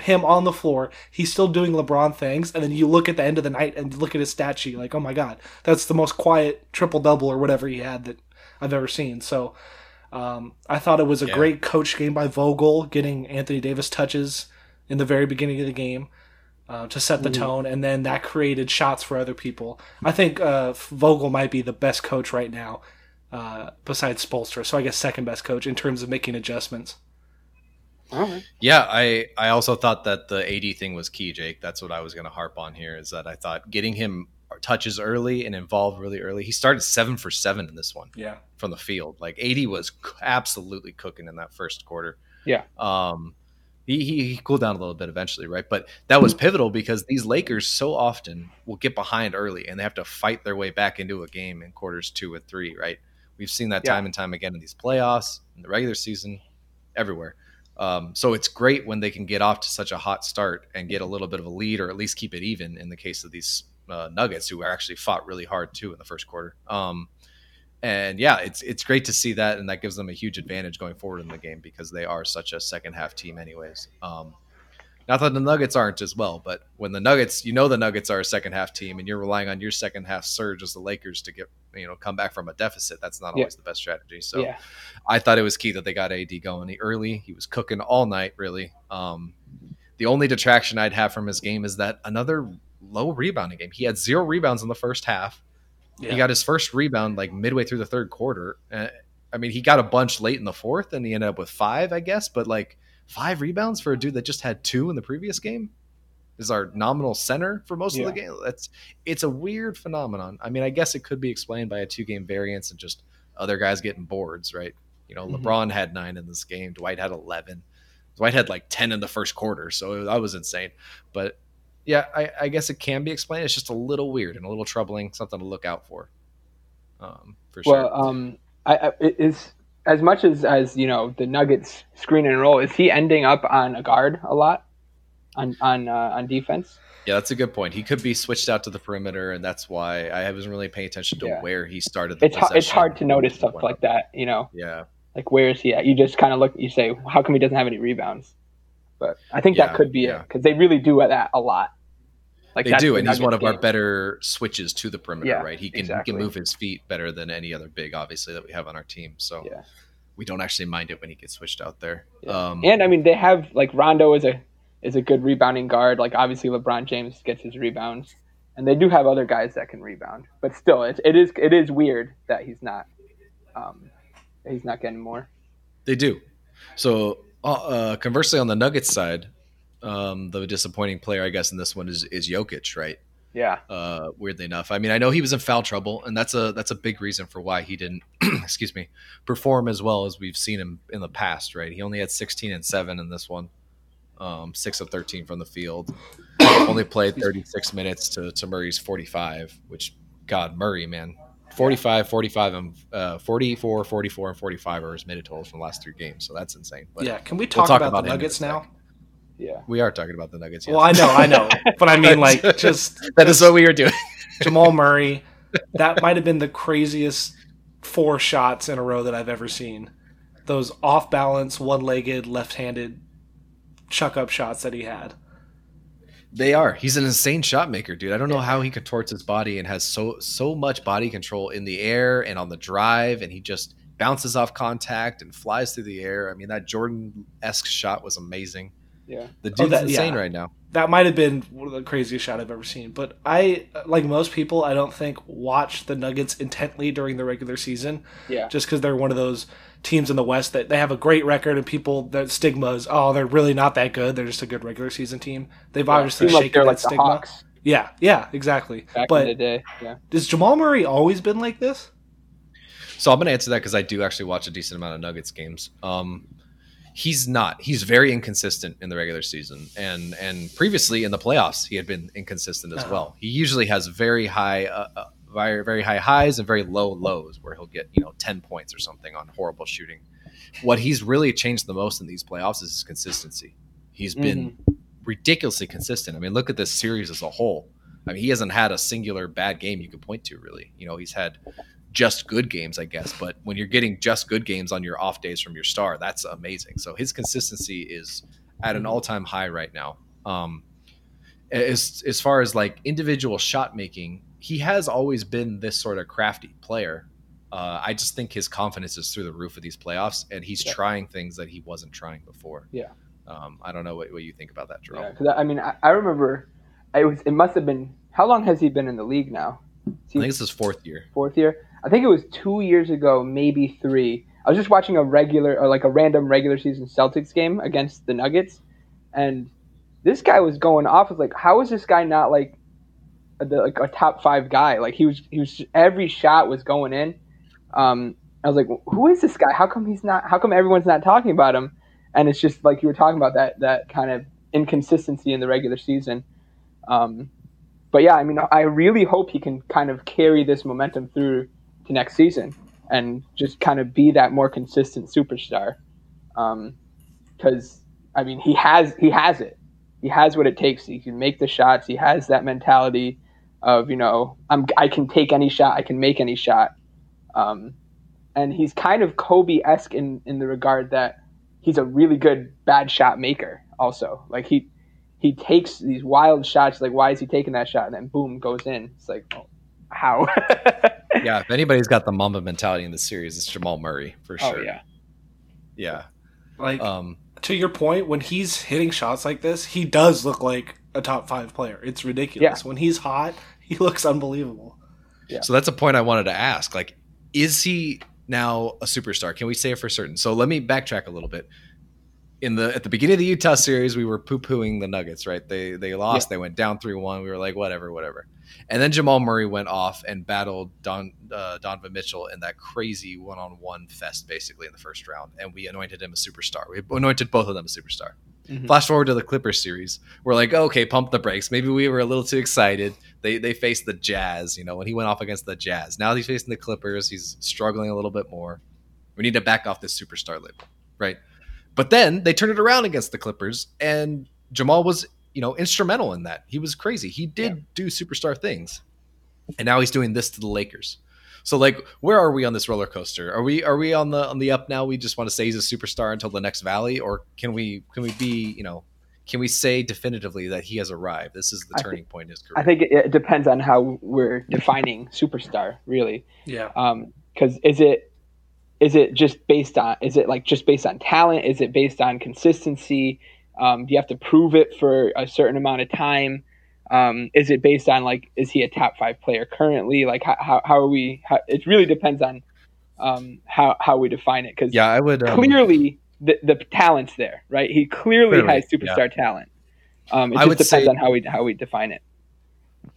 him on the floor, he's still doing LeBron things, and then you look at the end of the night and look at his stat sheet, like, oh my god, that's the most quiet triple double or whatever he had that I've ever seen. So um, I thought it was a Yeah. great coach game by Vogel, getting Anthony Davis touches in the very beginning of the game. Uh, to set the tone, and then that created shots for other people. I think uh, Vogel might be the best coach right now, uh, besides Spoelstra. So I guess second best coach in terms of making adjustments. All right. Yeah, I I also thought that the AD thing was key, Jake. That's what I was going to harp on here. Is that I thought getting him touches early and involved really early. He started seven for seven in this one Yeah, from the field. Like AD was absolutely cooking in that first quarter. Yeah. Um, he, he, he cooled down a little bit eventually, right? But that was pivotal because these Lakers so often will get behind early and they have to fight their way back into a game in quarters two and three, right? We've seen that Yeah. time and time again in these playoffs, in the regular season, everywhere. Um, so it's great when they can get off to such a hot start and get a little bit of a lead or at least keep it even in the case of these uh, Nuggets who actually fought really hard too in the first quarter. Um, and yeah, it's it's great to see that, and that gives them a huge advantage going forward in the game because they are such a second half team, anyways. Um, not that the Nuggets aren't as well, but when the Nuggets, you know, the Nuggets are a second half team, and you're relying on your second half surge as the Lakers to get you know come back from a deficit. That's not Yeah. always the best strategy. So yeah. I thought it was key that they got AD going early. He was cooking all night, really. Um, the only detraction I'd have from his game is that another low rebounding game. He had zero rebounds in the first half. Yeah. He got his first rebound like midway through the third quarter. Uh, I mean, he got a bunch late in the fourth, and he ended up with five, I guess. But like five rebounds for a dude that just had two in the previous game is our nominal center for most Yeah. of the game. That's it's a weird phenomenon. I mean, I guess it could be explained by a two game variance and just other guys getting boards, right? You know, Mhm. LeBron had nine in this game. Dwight had eleven. Dwight had like ten in the first quarter, so that was insane. But yeah, I, I guess it can be explained. It's just a little weird and a little troubling, something to look out for. Um, for sure. Well, um, I, I is as much as as you know the Nuggets screen and roll. Is he ending up on a guard a lot on on uh, on defense? yeah, that's a good point. He could be switched out to the perimeter, and that's why I wasn't really paying attention to Yeah. where he started. The It's hard, it's hard to notice stuff like that. You know, Yeah, like where is he at? You just kind of look. You say, how come he doesn't have any rebounds? But I think Yeah, that could be yeah. it because they really do that a lot. Like they do, and he's one of our game. better switches to the perimeter. Yeah, right? He can exactly. he can move his feet better than any other big, obviously, that we have on our team. So Yeah. we don't actually mind it when he gets switched out there. Yeah. Um, And I mean, they have like Rondo is a is a good rebounding guard. Like obviously, LeBron James gets his rebounds, and they do have other guys that can rebound. But still, it, it is it is weird that he's not um, he's not getting more. They do. So, uh, uh, conversely, on the Nuggets side, um, the disappointing player, I guess, in this one is is Jokic, right? Yeah, Uh, weirdly enough, I mean, I know he was in foul trouble, and that's a that's a big reason for why he didn't, excuse me, perform as well as we've seen him in the past, right? He only had 16 and seven in this one, um, six of 13 from the field. only played 36 minutes to, to Murray's 45, which God Murray, man, 45, 45, and uh, 44, 44, and 45 are his minute totals from the last three games. So that's insane. But yeah. Can we talk, talk about, about the him in a Nuggets now? Yeah. we are talking about the Nuggets. Yes. Well, I know, I know, but I mean, like, just that is what we are doing. Jamal Murray. That might have been the craziest four shots in a row that I've ever seen. Those off balance, one legged, left handed chuck up shots that he had. They are. He's an insane shot maker, dude. I don't know how he contorts his body and has so so much body control in the air and on the drive, and he just bounces off contact and flies through the air. I mean, that Jordan esque shot was amazing. Yeah. The dude's that- insane yeah. right now. That might have been one of the craziest shot I've ever seen. But I, like most people, I don't think watch the Nuggets intently during the regular season. Yeah. Just because they're one of those teams in the West that they have a great record and people that stigma is oh they're really not that good. They're just a good regular season team. They've obviously Seem like shaken that like the stigma. Hawks Yeah, yeah, exactly. back but in the day. Yeah. has Jamal Murray always been like this? So I'm going to answer that because I do actually watch a decent amount of Nuggets games. Um, he's not. He's very inconsistent in the regular season, and and previously in the playoffs, he had been inconsistent as Uh-huh. well. He usually has very high, uh, uh, very very high highs and very low lows, where he'll get you know ten points or something on horrible shooting. What he's really changed the most in these playoffs is his consistency. He's been ridiculously consistent. I mean, look at this series as a whole. I mean, he hasn't had a singular bad game you could point to, really. You know, he's had just good games, I guess. But when you're getting just good games on your off days from your star, that's amazing. So his consistency is at an all time high right now. Um, as as far as like individual shot making, he has always been this sort of crafty player. Uh, I just think his confidence is through the roof of these playoffs, and he's Yeah. trying things that he wasn't trying before. Yeah. Um, I don't know what, what you think about that, Jerome. Yeah, I mean, I, I remember it was. It must have been. How long has he been in the league now? I think it's his fourth year. fourth year. I think it was two years ago, maybe three. I was just watching a regular or like a random regular season Celtics game against the Nuggets, and this guy was going off. I was like, how is this guy not like a, like a top five guy? Like he was, he was every shot was going in. Um, I was like, who is this guy? How come he's not? How come everyone's not talking about him? And it's just like you were talking about that that kind of inconsistency in the regular season. Um, but yeah, I mean, I really hope he can kind of carry this momentum through to next season and just kind of be that more consistent superstar. Because I mean, he has he has it. He has what it takes. He can make the shots. He has that mentality of you know, I'm I can take any shot. I can make any shot. Um, and he's kind of Kobe esque in in the regard that he's a really good bad shot maker. Also, like he he takes these wild shots. Like, why is he taking that shot? And then boom, goes in. It's like, oh, how? yeah, if anybody's got the Mamba mentality in the series, it's Jamal Murray for oh sure. yeah, yeah. Like Um, to your point, when he's hitting shots like this, he does look like a top five player. It's ridiculous. When he's hot, he looks unbelievable. Yeah. So that's a point I wanted to ask. Like, is he now a superstar? Can we say it for certain? So let me backtrack a little bit. In the at the beginning of the Utah series, we were poo pooing the Nuggets, right? They they lost, they went down three one. We were like, whatever, whatever. And then Jamal Murray went off and battled Don uh, Donovan Mitchell in that crazy one on one fest, basically in the first round, and we anointed him a superstar. We anointed both of them a superstar. Mhm. Flash forward to the Clippers series. We're like, okay, pump the brakes. Maybe we were a little too excited. They they faced the Jazz, you know, when he went off against the Jazz. Now he's facing the Clippers. He's struggling a little bit more. We need to back off this superstar label, right? But then they turned it around against the Clippers, and Jamal was, you know, instrumental in that. He was crazy. He did do superstar things, and now he's doing this to the Lakers. So like, where are we on this roller coaster? Are we are we on the on the up now? We just want to say he's a superstar until the next valley, or can we can we be you know can we say definitively that he has arrived? This is the I turning point in his career. I think it, it depends on how we're defining superstar, really. Yeah. Um, because is it is it just based on is it like just based on talent? Is it based on consistency? Um, do you have to prove it for a certain amount of time? Um, is it based on like is he a top five player currently? Like how, how, how are we how, it really depends on um, how, how we define it because yeah, I would um, clearly the, the talent's there right? He clearly, Clearly, has superstar talent. Um, it I just depends on how we how we define it.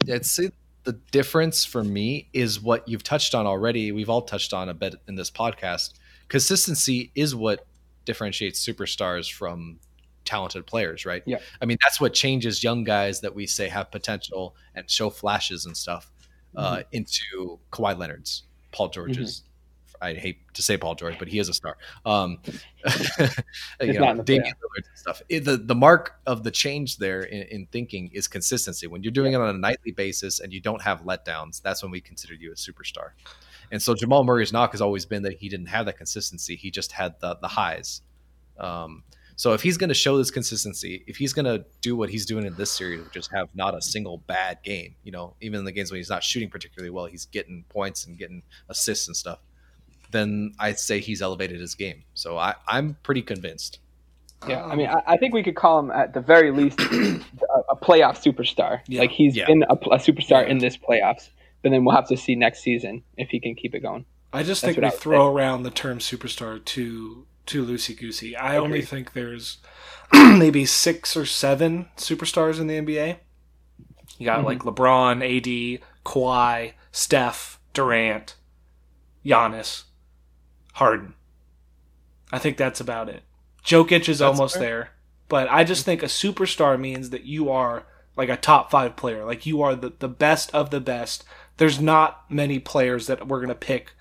I'd say the difference for me is what you've touched on already. We've all touched on a bit in this podcast. Consistency is what differentiates superstars from talented players, right? Yeah. I mean, that's what changes young guys that we say have potential and show flashes and stuff uh, into Kawhi Leonard's, Paul George's. I hate to say Paul George, but he is a star. Um, you know, the Damian Lillard and stuff. It- the the mark of the change there in, in thinking is consistency. When you're doing it on a nightly basis and you don't have letdowns, that's when we consider you a superstar. And so Jamal Murray's knock has always been that he didn't have that consistency. He just had the the highs. Um, so if he's going to show this consistency, if he's going to do what he's doing in this series, just have not a single bad game, you know, even in the games when he's not shooting particularly well, he's getting points and getting assists and stuff. Then I'd say he's elevated his game. So I, I'm pretty convinced. Yeah, I mean, I, I think we could call him at the very least a, a playoff superstar. Yeah. Like he's Yeah. been a, a superstar Yeah. in this playoffs, but then we'll have to see next season if he can keep it going. I just That's think we would throw around the term superstar too too loosey goosey. I only think there's maybe six or seven superstars in the NBA. You got Mhm. like LeBron, AD, Kawhi, Steph, Durant, Giannis, Harden. I think that's about it. Jokic is almost fair. there, but I just think a superstar means that you are like a top five player. Like you are the, the best of the best. There's not many players that we're gonna pick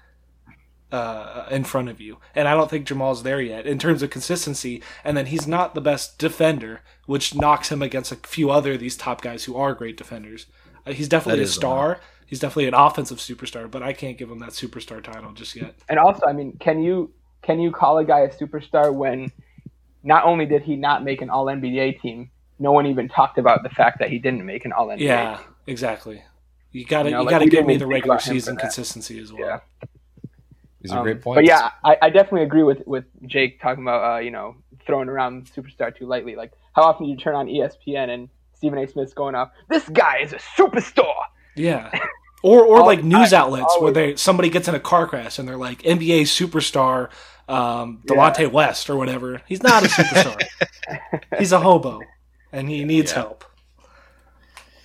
uh, in front of you, and I don't think Jamal's there yet in terms of consistency. And then he's not the best defender, which knocks him against a few other of these top guys who are great defenders. Uh, he's definitely a is a star. He's definitely an offensive superstar, but I can't give him that superstar title just yet. And also, I mean, can you can you call a guy a superstar when not only did he not make an All NBA team, no one even talked about the fact that he didn't make an All NBA. Yeah, team. exactly. You gotta You you, know, like, gotta we give me the regular about him for season consistency as well. Yeah. These are Um, great points. But yeah, I, I definitely agree with with Jake talking about uh, you know throwing around superstar too lightly. Like how often do you turn on ESPN and Stephen A. Smith's going off? This guy is a superstar. Yeah. Or or All like news time, outlets where they somebody gets in a car crash and they're like NBA superstar um, Delonte West or whatever. He's not a superstar. He's a hobo, and he needs Yeah. help.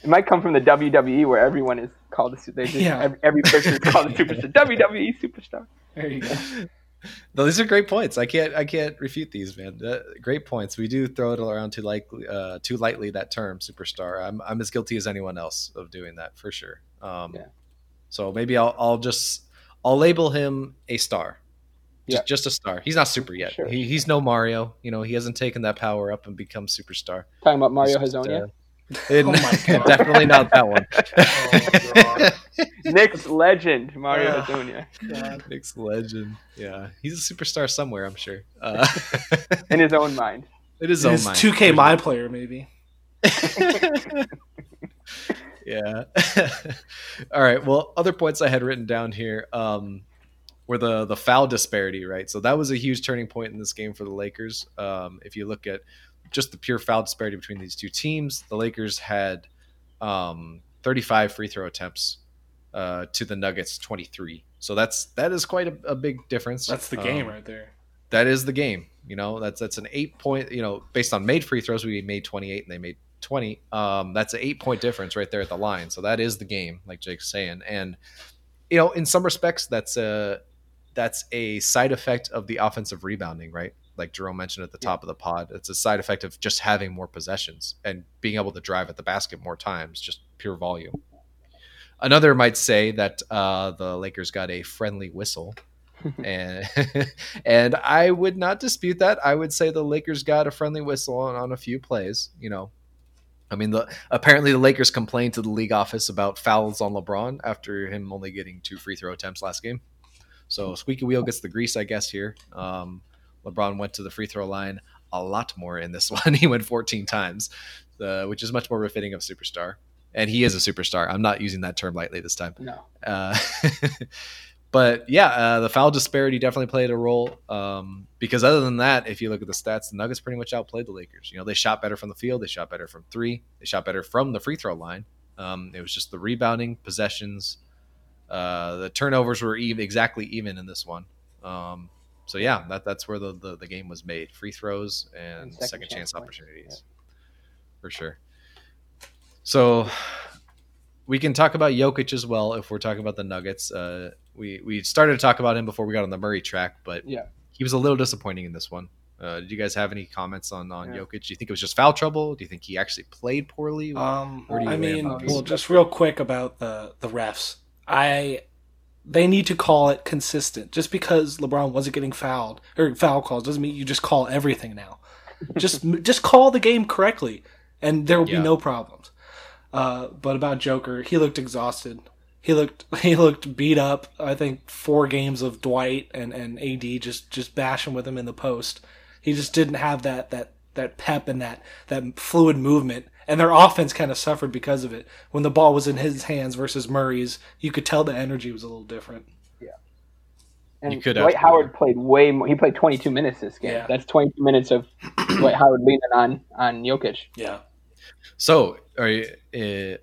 It might come from the WWE where everyone is called a su- they just, Yeah. every, every person is called a superstar. WWE superstar. There you go. No, these are great points. I can't I can't refute these, man. Uh, great points. We do throw it around too lightly, uh, too lightly that term superstar. I'm I'm as guilty as anyone else of doing that for sure. Um, Yeah. So maybe I'll I'll just I'll label him a star. Just, Yeah. just a star. He's not super yet. Sure. He, he's no Mario. You know, he hasn't taken that power up and become superstar. Talking about Mario He's just, Hezonja. uh, Oh definitely not that one. Oh, Knicks legend Mario Ugh. Hezonja Knicks legend. Yeah, he's a superstar somewhere. I'm sure. Uh, in his own mind. it is his own His mind. 2K my player maybe. Yeah. All right. Well, other points I had written down here um, were the the foul disparity, right? So that was a huge turning point in this game for the Lakers. Um, if you look at just the pure foul disparity between these two teams, the Lakers had um, 35 free throw attempts uh, to the Nuggets 23. So that's that is quite a, a big difference. That's the game Um, right there. that is the game. You know, that's that's an eight point. You know, based on made free throws, we made twenty eight and they made twenty. Um, that's an eight point difference right there at the line. So that is the game, like Jake's saying. And you know, in some respects, that's a that's a side effect of the offensive rebounding, right? Like Jerome mentioned at the top of the pod, it's a side effect of just having more possessions and being able to drive at the basket more times, just pure volume. Another might say that uh, the Lakers got a friendly whistle and and I would not dispute that. I would say the Lakers got a friendly whistle on, on a few plays. You know, I mean, the apparently the Lakers complained to the league office about fouls on LeBron after him only getting two free throw attempts last game. So squeaky wheel gets the grease, I guess. Here, um, LeBron went to the free throw line a lot more in this one. he went 14 times, uh, which is much more befitting of a superstar. And he is a superstar. I'm not using that term lightly this time. No. Uh, but yeah, uh, the foul disparity definitely played a role. Um, because other than that, if you look at the stats, the Nuggets pretty much outplayed the Lakers. You know, they shot better from the field, they shot better from three, they shot better from the free throw line. Um, it was just the rebounding, possessions, uh, the turnovers were even, exactly even in this one. Um, so yeah, that that's where the, the, the game was made: free throws and, And second, second chance, chance opportunities, for sure. So we can talk about Jokic as well if we're talking about the Nuggets. Uh, we we started to talk about him before we got on the Murray track, but Yeah. he was a little disappointing in this one. Uh, did you guys have any comments on on Yeah. Jokic? Do you think it was just foul trouble? Do you think he actually played poorly? Um, Where do you I mean, well, just real quick about the the refs. I they need to call it consistent. Just because LeBron wasn't getting fouled or foul calls doesn't mean you just call everything now. just just call the game correctly, and there will Yeah. be no problems. Uh, but about Joker, he looked exhausted. He looked he looked beat up. I think four games of Dwight and, and AD just just bashing with him in the post. He just didn't have that that that pep and that that fluid movement. And their offense kind of suffered because of it. When the ball was in his hands versus Murray's, you could tell the energy was a little different. Yeah. And You could Dwight absolutely. Howard played way more. He played 22 minutes this game. Yeah. That's 22 minutes of Dwight Howard leaning on on Jokic. Yeah. So, are you, uh,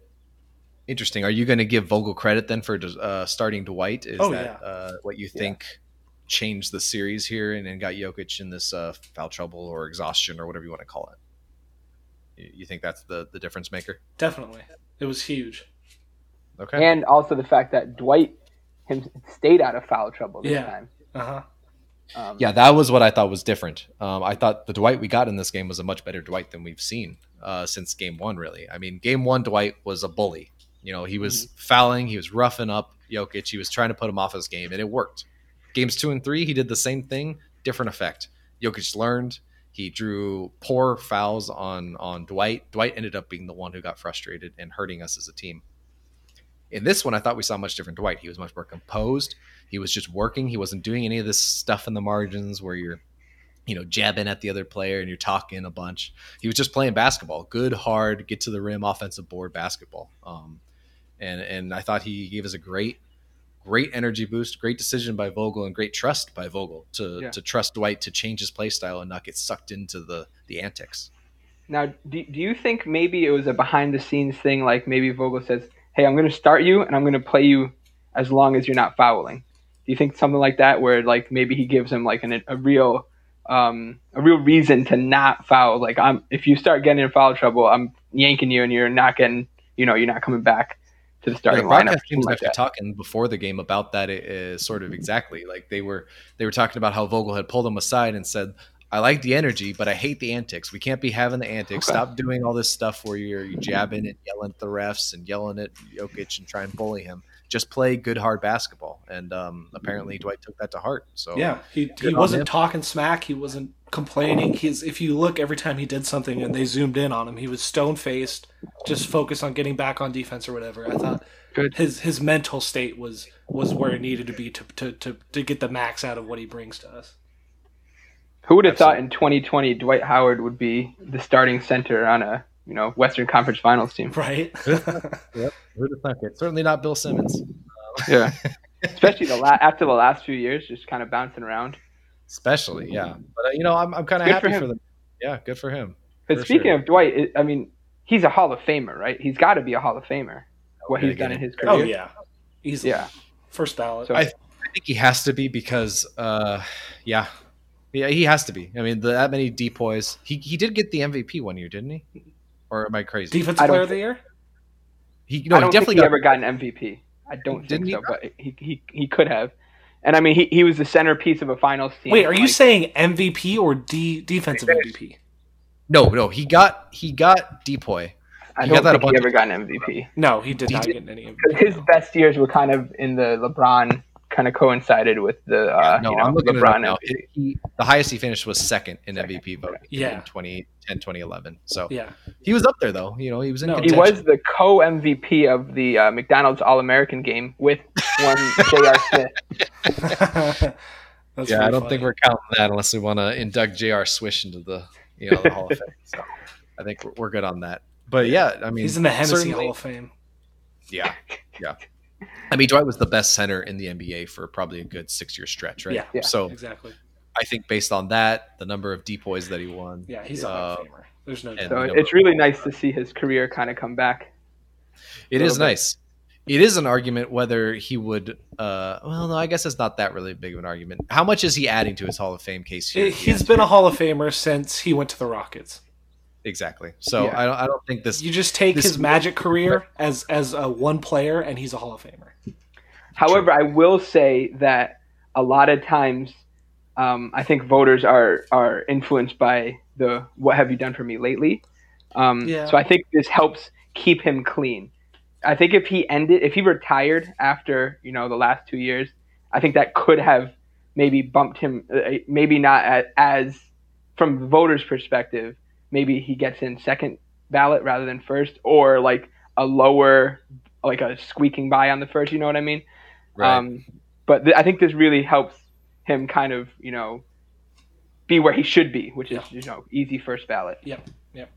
interesting? Are you going to give Vogel credit then for uh, starting Dwight? Is Oh, that yeah. uh, what you Yeah. think changed the series here and, and got Jokic in this uh, foul trouble or exhaustion or whatever you want to call it? You, you think that's the the difference maker? Definitely. It was huge. Okay. And also the fact that Dwight him stayed out of foul trouble this Yeah. time. Uh huh. Um, Yeah, that was what I thought was different. Um, I thought the Dwight we got in this game was a much better Dwight than we've seen uh, since game one, really. I mean, game one, Dwight was a bully. You know, he was fouling, he was roughing up Jokic, he was trying to put him off his game, and it worked. Games two and three, he did the same thing, different effect. Jokic learned. He drew poor fouls on on Dwight. Dwight ended up being the one who got frustrated and hurting us as a team. In this one, I thought we saw much different Dwight. He was much more composed. He was just working. He wasn't doing any of this stuff in the margins where you're, you know, jabbing at the other player and you're talking a bunch. He was just playing basketball, good, hard, get to the rim, offensive board basketball. Um, and and I thought he gave us a great, great energy boost, great decision by Vogel, and great trust by Vogel to Yeah. to trust Dwight to change his play style and not get sucked into the the antics. Now, do, do you think maybe it was a behind the scenes thing? Like maybe Vogel says, "Hey, I'm going to start you, and I'm going to play you as long as you're not fouling." Do you think something like that, where like maybe he gives him like an, a real, um, a real reason to not foul? Like, I'm if you start getting in foul trouble, I'm yanking you, and you're not getting, you know, you're not coming back to the Yeah, starting the lineup. broadcast team something was like actually talking before the game about that uh, sort of exactly like they were they were talking about how Vogel had pulled him aside and said I like the energy but I hate the antics we can't be having the antics Okay. stop doing all this stuff where you're, you're jabbing and yelling at the refs and yelling at Jokic and trying to bully him just play good hard basketball and um, apparently Dwight took that to heart so Yeah, he, he wasn't him. talking smack. He wasn't complaining. He's if you look every time he did something and they zoomed in on him, he was stone faced, just focused on getting back on defense or whatever. I thought Good. his his mental state was was where it needed to be to to, to, to get the max out of what he brings to us. Who would have thought in 2020 Dwight Howard would be the starting center on a you know Western Conference Finals team? Right? who'd have thunk it certainly not Bill Simmons Yeah, especially the la- after the last few years, just kind of bouncing around. especially yeah but uh, you know I'm, I'm kind of happy for him. for them yeah good for him Because For speaking sure. of Dwight, it, I mean, he's a Hall of Famer, right? He's got to be a Hall of Famer. What Gotta he's done in his career. oh yeah, easily. Yeah. First ballot. So- I think he has to be because, uh, yeah, yeah, he has to be. I mean, the, that many depoys. He he did get the MVP one year, didn't he? Or am I crazy? Defensive I player of the year. he no, I don't definitely think he got. ever got an MVP. I don't Didn't think he so, but he, he he could have. And I mean, he, he was the centerpiece of a finals team. Wait, are you Like, saying MVP or D defensive MVP? no, no, he got he got depoy. I don't think he ever got an MVP. No, he did He not did- get any MVP. his best years were kind of in the LeBron, kind of coincided with the uh, no, you know, I'm looking at it up LeBron now. He, the highest he finished was second in MVP voting Yeah. in 2010, 2011. So Yeah. he was up there though. You know, he was in No, He was the co MVP of the uh, McDonald's All American game with one J.R. Smith. That's yeah, pretty I don't funny. think we're counting that unless we want to induct J.R. Swish into the you know the Hall of Fame. So I think we're, we're good on that. But yeah, I mean, He's in the Hennessy Hall of Fame. Yeah, yeah. I mean, Dwight was the best center in the NBA for probably a good six-year stretch, right? Yeah. Yeah. So Exactly. I think based on that, the number of depoys that he won, Yeah, he's a Hall Uh, of Famer. There's no and- So you know, it's really nice to see his career kind of come back. it a is little bit. nice. It is an argument whether he would. Uh, well, no, I guess it's not that really big of an argument. How much is he adding to his Hall of Fame case here? He- He's been a Hall of Famer since he went to the Rockets. exactly. So Yeah. I don't. I don't think this. You just take his Magic career as as a one player, and he's a Hall of Famer. However, I will say that a lot of times, um, I think voters are are influenced by the "What have you done for me lately?" Um, Yeah. So I think this helps keep him clean. I think if he ended, if he retired after you know the last two years, I think that could have maybe bumped him. Uh, maybe not as, as from the voters' perspective. Maybe he gets in second ballot rather than first, or like a lower, like a squeaking by on the first. You know what I mean? right. Um, but th- I think this really helps him kind of, you know, be where he should be, which is, Yeah. you know, easy first ballot. Yep. Yep.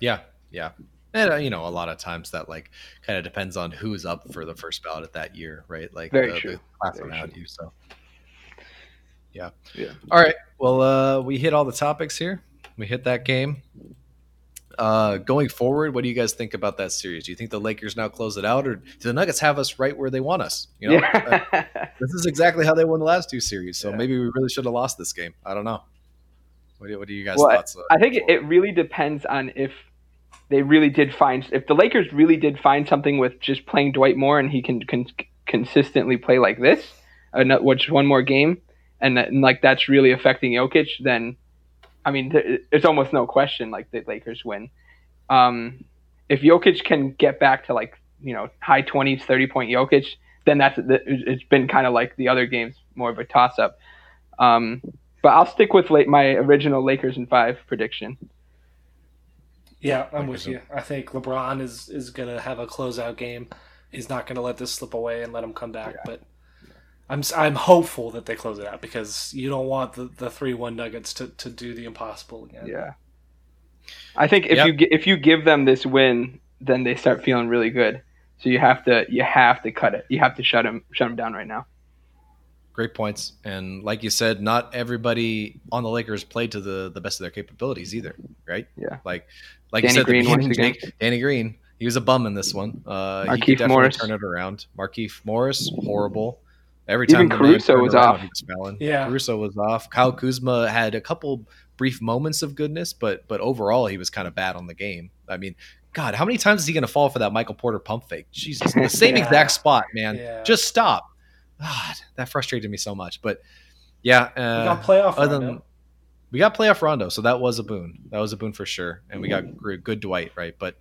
Yeah, yeah. And uh, you know, a lot of times that like kind of depends on who's up for the first ballot at that year, right? Like Very the, true. the class Very around true. you. So Yeah. Yeah. All right. Well, uh, we hit all the topics here. We hit that game. Uh, going forward, what do you guys think about that series? Do you think the Lakers now close it out, or do the Nuggets have us right where they want us? You know, uh, yeah. this is exactly how they won the last two series. So Yeah. maybe we really should have lost this game. I don't know. What do, what do you guys' Well, thoughts? I think it, really depends on if they really did find if the Lakers really did find something with just playing Dwight Moore and he can, can consistently play like this, uh, which one more game, and, that, and like that's really affecting Jokic, then I mean th- it's almost no question like the Lakers win. Um, if Jokic can get back to like you know high twenties, thirty point Jokic, then that's it's been kind of like the other games, more of a toss up. Um, but I'll stick with like my original Lakers in five prediction. Yeah, I'm with Lakers you. I think LeBron is is gonna have a closeout game. He's not gonna let this slip away and let him come back. But I'm s- I'm hopeful that they close it out because you don't want the the three one Nuggets to, to do the impossible again. Yeah. I think if Yep. you if you give them this win, then they start feeling really good. So you have to you have to cut it. You have to shut them shut them down right now. Great points. And like you said, not everybody on the Lakers played to the, the best of their capabilities either, right? Yeah. Like like Danny you said, at the Green beginning. Jake, Danny Green, he was a bum in this one. Uh, he Markieff could definitely Morris. turn it around. Markieff Morris, horrible. Every Even time the man Caruso was around, off. he was fouling. Yeah. Caruso was off. Kyle Kuzma had a couple brief moments of goodness, but but overall he was kind of bad on the game. I mean, God, how many times is he going to fall for that Michael Porter pump fake? Jesus, the same Yeah. exact spot, man. Yeah. Just stop. God, that frustrated me so much. But yeah, We uh, got playoff other Rondo. than we got playoff Rondo, so that was a boon. That was a boon for sure, and we got good Dwight, right? But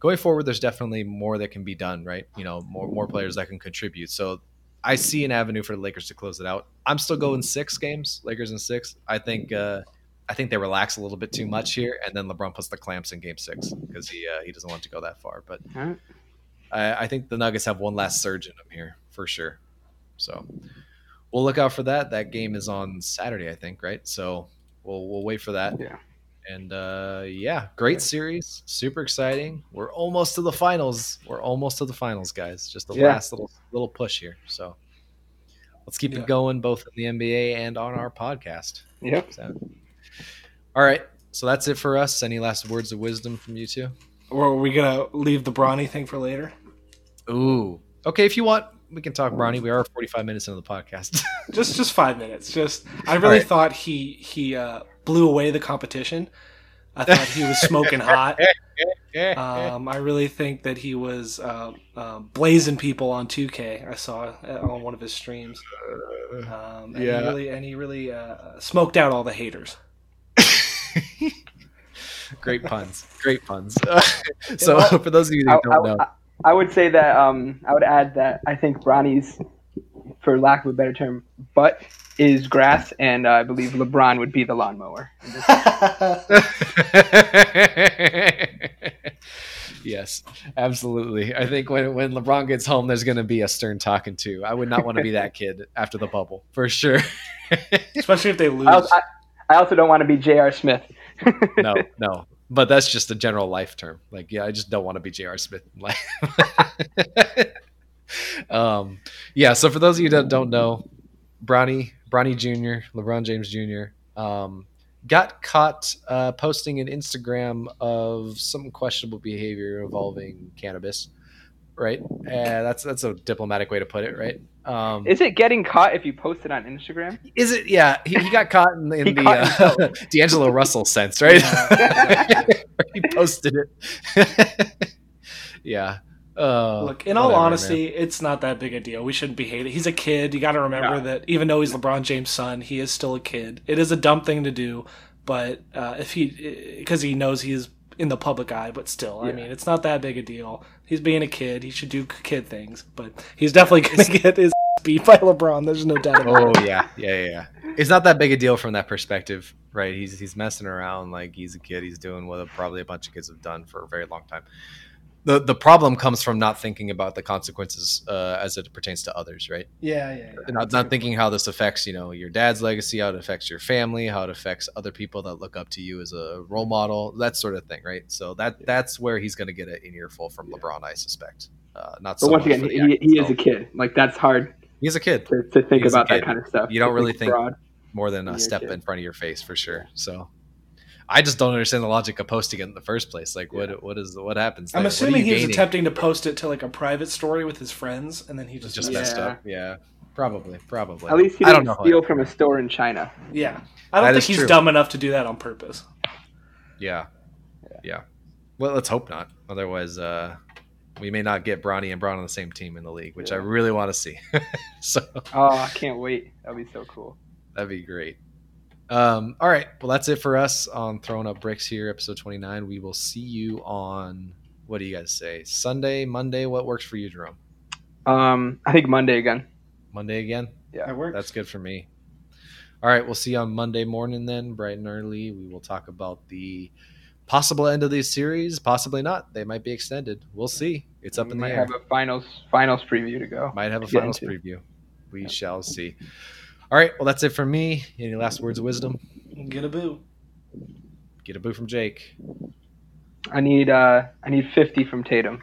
going forward, there's definitely more that can be done, right? You know, more more players that can contribute. So I see an avenue for the Lakers to close it out. I'm still going six games, Lakers in six. I think uh, I think they relax a little bit too much here, and then LeBron puts the clamps in Game Six because he uh, he doesn't want to go that far. But Alright. I, I think the Nuggets have one last surge in them here for sure. So we'll look out for that. That game is on Saturday, I think, right? So we'll we'll wait for that. Yeah. And uh, yeah, great series, super exciting. We're almost to the finals. We're almost to the finals, guys. Just the Yeah. last little little push here. So let's keep Yeah. it going, both in the NBA and on our podcast. Yep. So, all right, so that's it for us. Any last words of wisdom from you two? Or are we gonna leave the Bronny thing for later? Ooh, okay. If you want, we can talk, Ronnie. We are 45 minutes into the podcast. Just just five minutes. Just I really right. thought he he uh, blew away the competition. I thought he was smoking hot. Um, I really think that he was uh, uh, blazing people on 2K. I saw uh, on one of his streams. Um, and Yeah. he really and he really uh, smoked out all the haters. Great puns. Great puns. so, for those of you that don't know, I- I would say that um, I would add that I think Bronny's, for lack of a better term, butt is grass, and uh, I believe LeBron would be the lawnmower. yes, absolutely. I think when when LeBron gets home, there's going to be a stern talking to. I would not want to be that kid after the bubble for sure. Especially if they lose. I also, I, I also don't want to be J.R. Smith. no, no. But that's just a general life term. Like, yeah, I just don't want to be J.R. Smith in life. um, yeah. So for those of you that don't know, Bronny, Bronny Jr., LeBron James Jr. Um, got caught uh, posting an Instagram of some questionable behavior involving cannabis. Right. Uh, that's that's a diplomatic way to put it. Right. Um, Is it getting caught if you post it on Instagram? is it? Yeah. He, he got caught in, in the uh, D'Angelo Russell sense, right? He posted it. yeah. Uh, Look, in all whatever, honesty, it's not that big a deal. We shouldn't be hating. He's a kid. You got to remember Yeah. that even though he's LeBron James' son, he is still a kid. It is a dumb thing to do, but uh, if he, because he knows he's in the public eye, but still, I mean, it's not that big a deal. He's being a kid. He should do kid things, but he's definitely going to get his beat by LeBron. There's no doubt about Oh it. yeah, yeah, yeah, yeah. It's not that big a deal from that perspective, right? He's he's messing around like he's a kid. He's doing what probably a bunch of kids have done for a very long time. The the problem comes from not thinking about the consequences uh, as it pertains to others, right? Yeah, yeah, yeah. not, not thinking how this affects you know your dad's legacy how it affects your family how it affects other people that look up to you as a role model that sort of thing right so that that's where he's going to get an earful from lebron i suspect uh, not so But once again, he, act he is a kid. Like that's hard he's a kid to, to think He's about that kind of stuff. You don't really think- fraud. more than a Your step kid. in front of your face for sure. So I just don't understand the logic of posting it in the first place. Like, what what is what happens? I'm there? Assuming you he was gaining? attempting to post it to like a private story with his friends, and then he It's just, just Yeah. messed up. Yeah, probably, probably. At least he I don't didn't know. steal from a store in China. yeah. I don't That think he's true. dumb enough to do that on purpose. Yeah. Yeah. Well, let's hope not. Otherwise, uh, we may not get Bronny and Bron on the same team in the league, which I really want to see. so Oh, I can't wait. That'd be so cool. that'd be great. Um, all right. Well, that's it for us on Throwing Up Bricks here, episode 29. We will see you on, what do you guys say? Sunday, Monday? What works for you, Jerome? Um, I think Monday again. Monday again? Yeah. That works. That's good for me. All right, we'll see you on Monday morning then, bright and early. We will talk about the possible end of these series. Possibly not. They might be extended. We'll see. It's up we in the air. might air. have a finals finals preview to go. might have a get finals preview. We shall see. All right, well that's it from me. Any last words of wisdom? Get a boo. Get a boo from Jake. I need uh I need 50 from Tatum.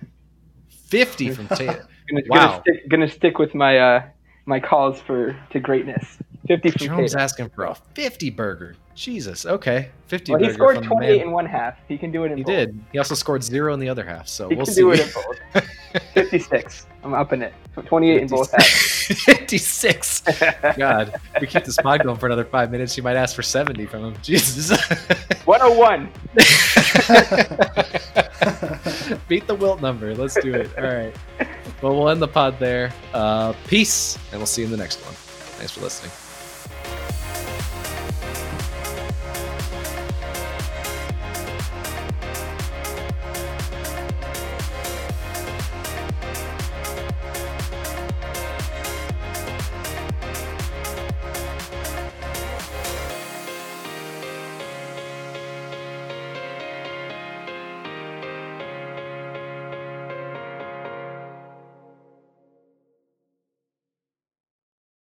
Fifty from Tatum. Gonna, Wow. gonna stick gonna stick with my uh my calls for to greatness. 50 from Tatum. asking for a fifty burger. Jesus. Okay, fifty Well, he scored from 28 in one half. He can do it in He both. did. He also scored zero in the other half. So He we'll can see. do it in both. 56. I'm upping it. 28 in both halves. 56. God, we keep this pod going for another five minutes. You might ask for 70 from him. Jesus. 101. Beat the Wilt number. Let's do it. All right. Well, we'll end the pod there. Uh, peace, and we'll see you in the next one. Thanks for listening.